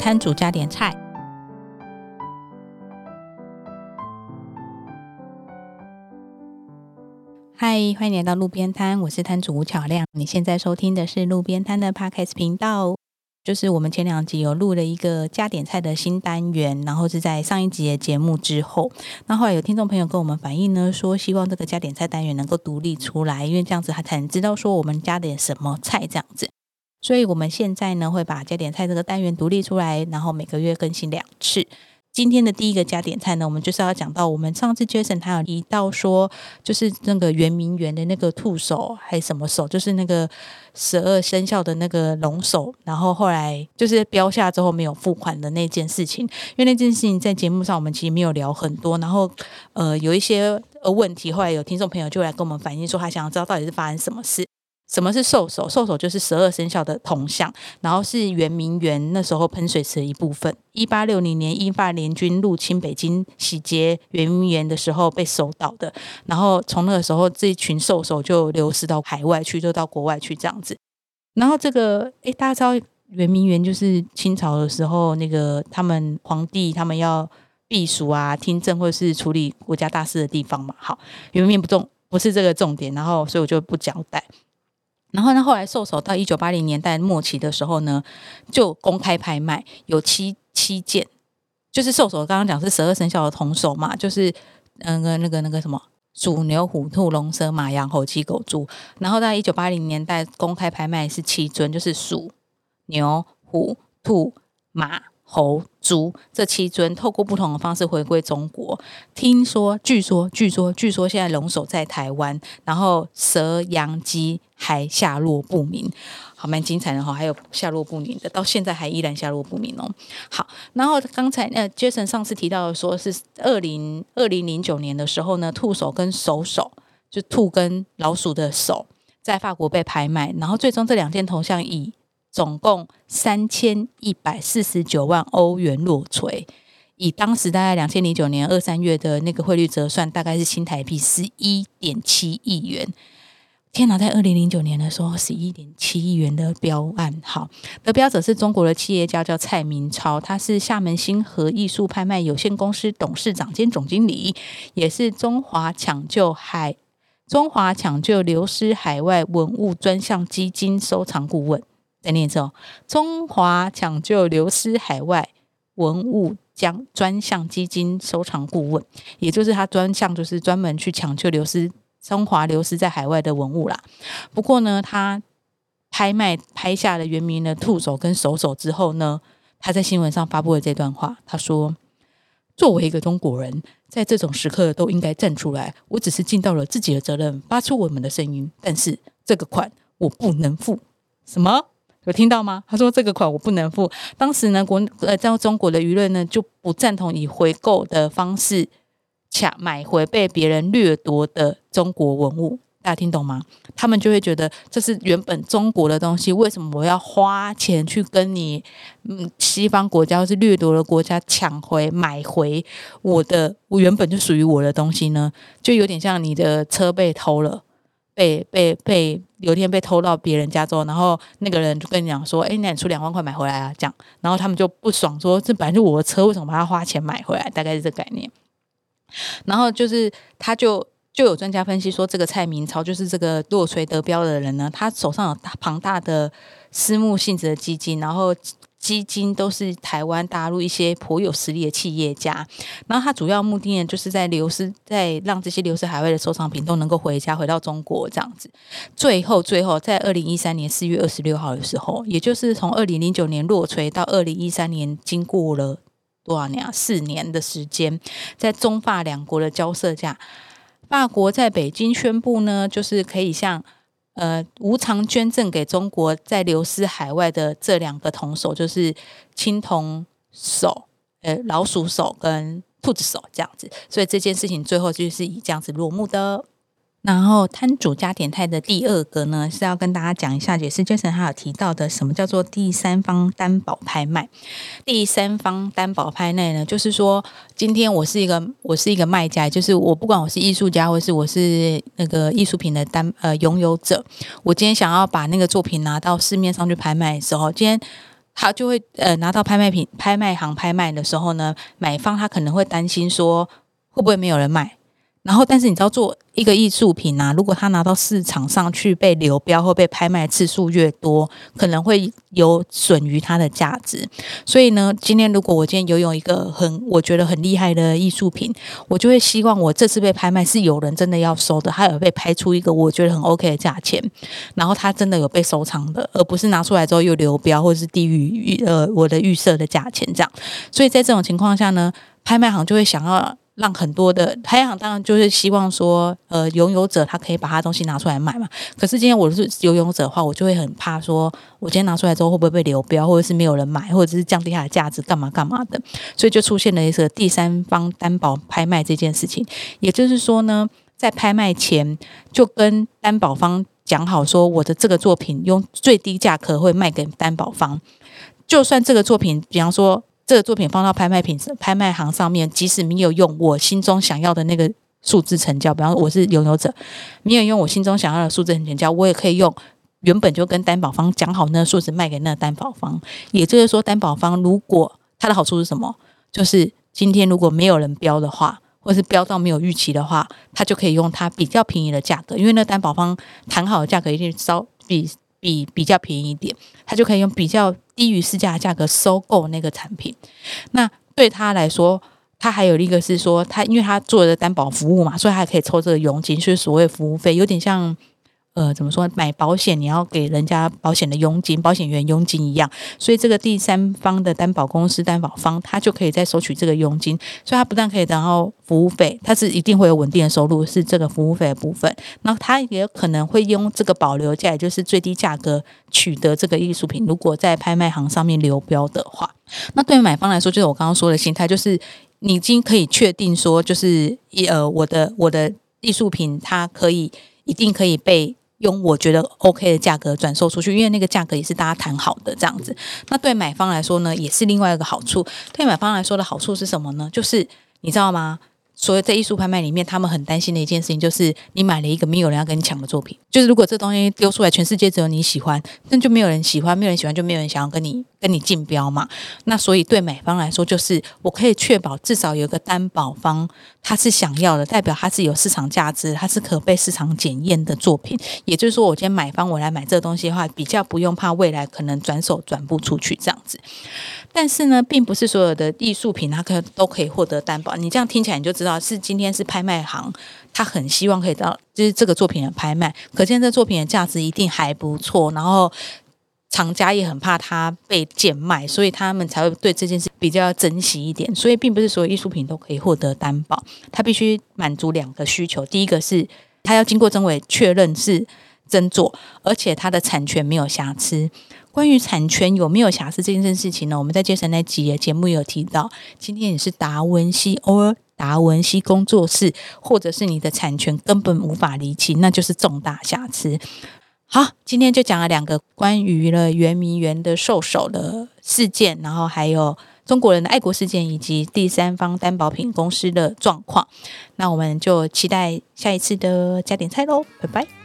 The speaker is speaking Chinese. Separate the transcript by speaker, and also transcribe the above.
Speaker 1: 摊主加点菜。嗨，欢迎来到路边摊，我是摊主吴巧亮。你现在收听的是路边摊的 Podcast 频道，就是我们前两集有录了一个加点菜的新单元，然后是在上一集的节目之后，那后来有听众朋友跟我们反映呢，说希望这个加点菜单元能够独立出来，因为这样子他才能知道说我们加点什么菜这样子。所以我们现在呢会把加点菜这个单元独立出来，然后每个月更新两次。今天的第一个加点菜呢，我们就是要讲到我们上次 Jason 他有提到说，就是那个圆明园的那个兔手还是什么手，就是那个十二生肖的那个龙首，然后后来就是标下之后没有付款的那件事情，因为那件事情在节目上我们其实没有聊很多，然后呃有一些呃问题，后来有听众朋友就来跟我们反映说，他想要知道到底是发生什么事。什么是兽首？兽首就是十二生肖的铜像，然后是圆明园那时候喷水池的一部分。一八六零年，英法联军入侵北京，洗劫圆明园的时候被收到的。然后从那个时候，这一群兽首就流失到海外去，就到国外去这样子。然后这个，诶，大家知道圆明园就是清朝的时候，那个他们皇帝他们要避暑啊、听政或者是处理国家大事的地方嘛。好，圆明园不重，不是这个重点，然后所以我就不交代。然后呢，后来兽首到一九八零年代末期的时候呢，就公开拍卖，有七七件，就是兽首刚刚讲是十二生肖的铜首嘛，就是那个那个那个什么鼠牛虎兔龙蛇马羊猴鸡狗猪。然后在一九八零年代公开拍卖是七尊，就是鼠牛虎兔马。猴、猪这七尊透过不同的方式回归中国。听说、据说、据说、据说，现在龙首在台湾，然后蛇、羊、鸡还下落不明，好蛮精彩的哈。还有下落不明的，到现在还依然下落不明哦。好，然后刚才呃，Jason 上次提到的说是二零二零零九年的时候呢，兔手跟手手，就兔跟老鼠的手，在法国被拍卖，然后最终这两件头像以。总共三千一百四十九万欧元落锤，以当时大概两千零九年二三月的那个汇率折算，大概是新台币十一点七亿元。天哪，在二零零九年的时候，十一点七亿元的标案，好，得标者是中国的企业家，叫蔡明超，他是厦门星河艺术拍卖有限公司董事长兼总经理，也是中华抢救海中华抢救流失海外文物专项基金收藏顾问。再念一次哦，中华抢救流失海外文物将专项基金收藏顾问，也就是他专项就是专门去抢救流失中华流失在海外的文物啦。不过呢，他拍卖拍下了原名的兔手跟手手之后呢，他在新闻上发布了这段话，他说：“作为一个中国人，在这种时刻都应该站出来。我只是尽到了自己的责任，发出我们的声音。但是这个款我不能付。什么？”有听到吗？他说这个款我不能付。当时呢，国呃在中国的舆论呢就不赞同以回购的方式抢买回被别人掠夺的中国文物。大家听懂吗？他们就会觉得这是原本中国的东西，为什么我要花钱去跟你嗯西方国家或是掠夺的国家抢回买回我的我原本就属于我的东西呢？就有点像你的车被偷了。被被被有一天被偷到别人家之后，然后那个人就跟你讲说：“哎，那你出两万块买回来啊？”这样，然后他们就不爽，说：“这本来是我的车，为什么把它花钱买回来？”大概是这个概念。然后就是他就就有专家分析说，这个蔡明超就是这个落锤得标的人呢，他手上有庞大的私募性质的基金，然后。基金都是台湾大陆一些颇有实力的企业家，然后他主要目的呢，就是在流失，在让这些流失海外的收藏品都能够回家，回到中国这样子。最后，最后在二零一三年四月二十六号的时候，也就是从二零零九年落锤到二零一三年，经过了多少年啊？四年的时间，在中法两国的交涉下，法国在北京宣布呢，就是可以向。呃，无偿捐赠给中国在流失海外的这两个铜手，就是青铜手，呃，老鼠手跟兔子手这样子，所以这件事情最后就是以这样子落幕的。然后摊主加点菜的第二个呢，是要跟大家讲一下，也是 Jason 他有提到的，什么叫做第三方担保拍卖？第三方担保拍卖呢，就是说，今天我是一个我是一个卖家，就是我不管我是艺术家，或是我是那个艺术品的担呃拥有者，我今天想要把那个作品拿到市面上去拍卖的时候，今天。他就会呃拿到拍卖品拍卖行拍卖的时候呢，买方他可能会担心说会不会没有人买。然后，但是你知道，做一个艺术品啊，如果它拿到市场上去被流标或被拍卖次数越多，可能会有损于它的价值。所以呢，今天如果我今天拥有一个很我觉得很厉害的艺术品，我就会希望我这次被拍卖是有人真的要收的，它有被拍出一个我觉得很 OK 的价钱，然后它真的有被收藏的，而不是拿出来之后又流标或者是低于预呃我的预设的价钱这样。所以在这种情况下呢，拍卖行就会想要。让很多的拍卖行当然就是希望说，呃，拥有者他可以把他东西拿出来卖嘛。可是今天我是拥有者的话，我就会很怕说，我今天拿出来之后会不会被流标，或者是没有人买，或者是降低它的价值，干嘛干嘛的。所以就出现了一个第三方担保拍卖这件事情。也就是说呢，在拍卖前就跟担保方讲好，说我的这个作品用最低价格会卖给担保方，就算这个作品，比方说。这个作品放到拍卖品拍卖行上面，即使没有用我心中想要的那个数字成交，比方说我是拥有者，没有用我心中想要的数字成交，我也可以用原本就跟担保方讲好那个数字卖给那个担保方。也就是说，担保方如果它的好处是什么？就是今天如果没有人标的话，或是标到没有预期的话，他就可以用它比较便宜的价格，因为那担保方谈好的价格一定稍比。比比较便宜一点，他就可以用比较低于市价的价格收购那个产品。那对他来说，他还有一个是说，他因为他做的担保服务嘛，所以他可以抽这个佣金，就是所谓服务费，有点像。呃，怎么说？买保险你要给人家保险的佣金，保险员佣金一样，所以这个第三方的担保公司、担保方，他就可以再收取这个佣金，所以他不但可以得到服务费，他是一定会有稳定的收入，是这个服务费的部分。那他也可能会用这个保留价，也就是最低价格取得这个艺术品。如果在拍卖行上面流标的话，那对于买方来说，就是我刚刚说的心态，就是你已经可以确定说，就是一呃，我的我的艺术品，它可以一定可以被。用我觉得 OK 的价格转售出去，因为那个价格也是大家谈好的这样子。那对买方来说呢，也是另外一个好处。对买方来说的好处是什么呢？就是你知道吗？所以在艺术拍卖里面，他们很担心的一件事情就是，你买了一个没有人要跟你抢的作品。就是如果这东西丢出来，全世界只有你喜欢，那就没有人喜欢，没有人喜欢，就没有人想要跟你跟你竞标嘛。那所以对买方来说，就是我可以确保至少有一个担保方，他是想要的，代表他是有市场价值，他是可被市场检验的作品。也就是说，我今天买方我来买这个东西的话，比较不用怕未来可能转手转不出去这样子。但是呢，并不是所有的艺术品它可都可以获得担保。你这样听起来你就知道，是今天是拍卖行，他很希望可以到就是这个作品的拍卖，可见这作品的价值一定还不错。然后厂家也很怕它被贱卖，所以他们才会对这件事比较珍惜一点。所以并不是所有艺术品都可以获得担保，它必须满足两个需求：第一个是它要经过真伪确认是真作，而且它的产权没有瑕疵。关于产权有没有瑕疵这件事情呢？我们在接神那集节目有提到。今天也是达文西，or 达文西工作室，或者是你的产权根本无法厘清，那就是重大瑕疵。好，今天就讲了两个关于了圆明园的兽首的事件，然后还有中国人的爱国事件，以及第三方担保品公司的状况。那我们就期待下一次的加点菜喽，拜拜。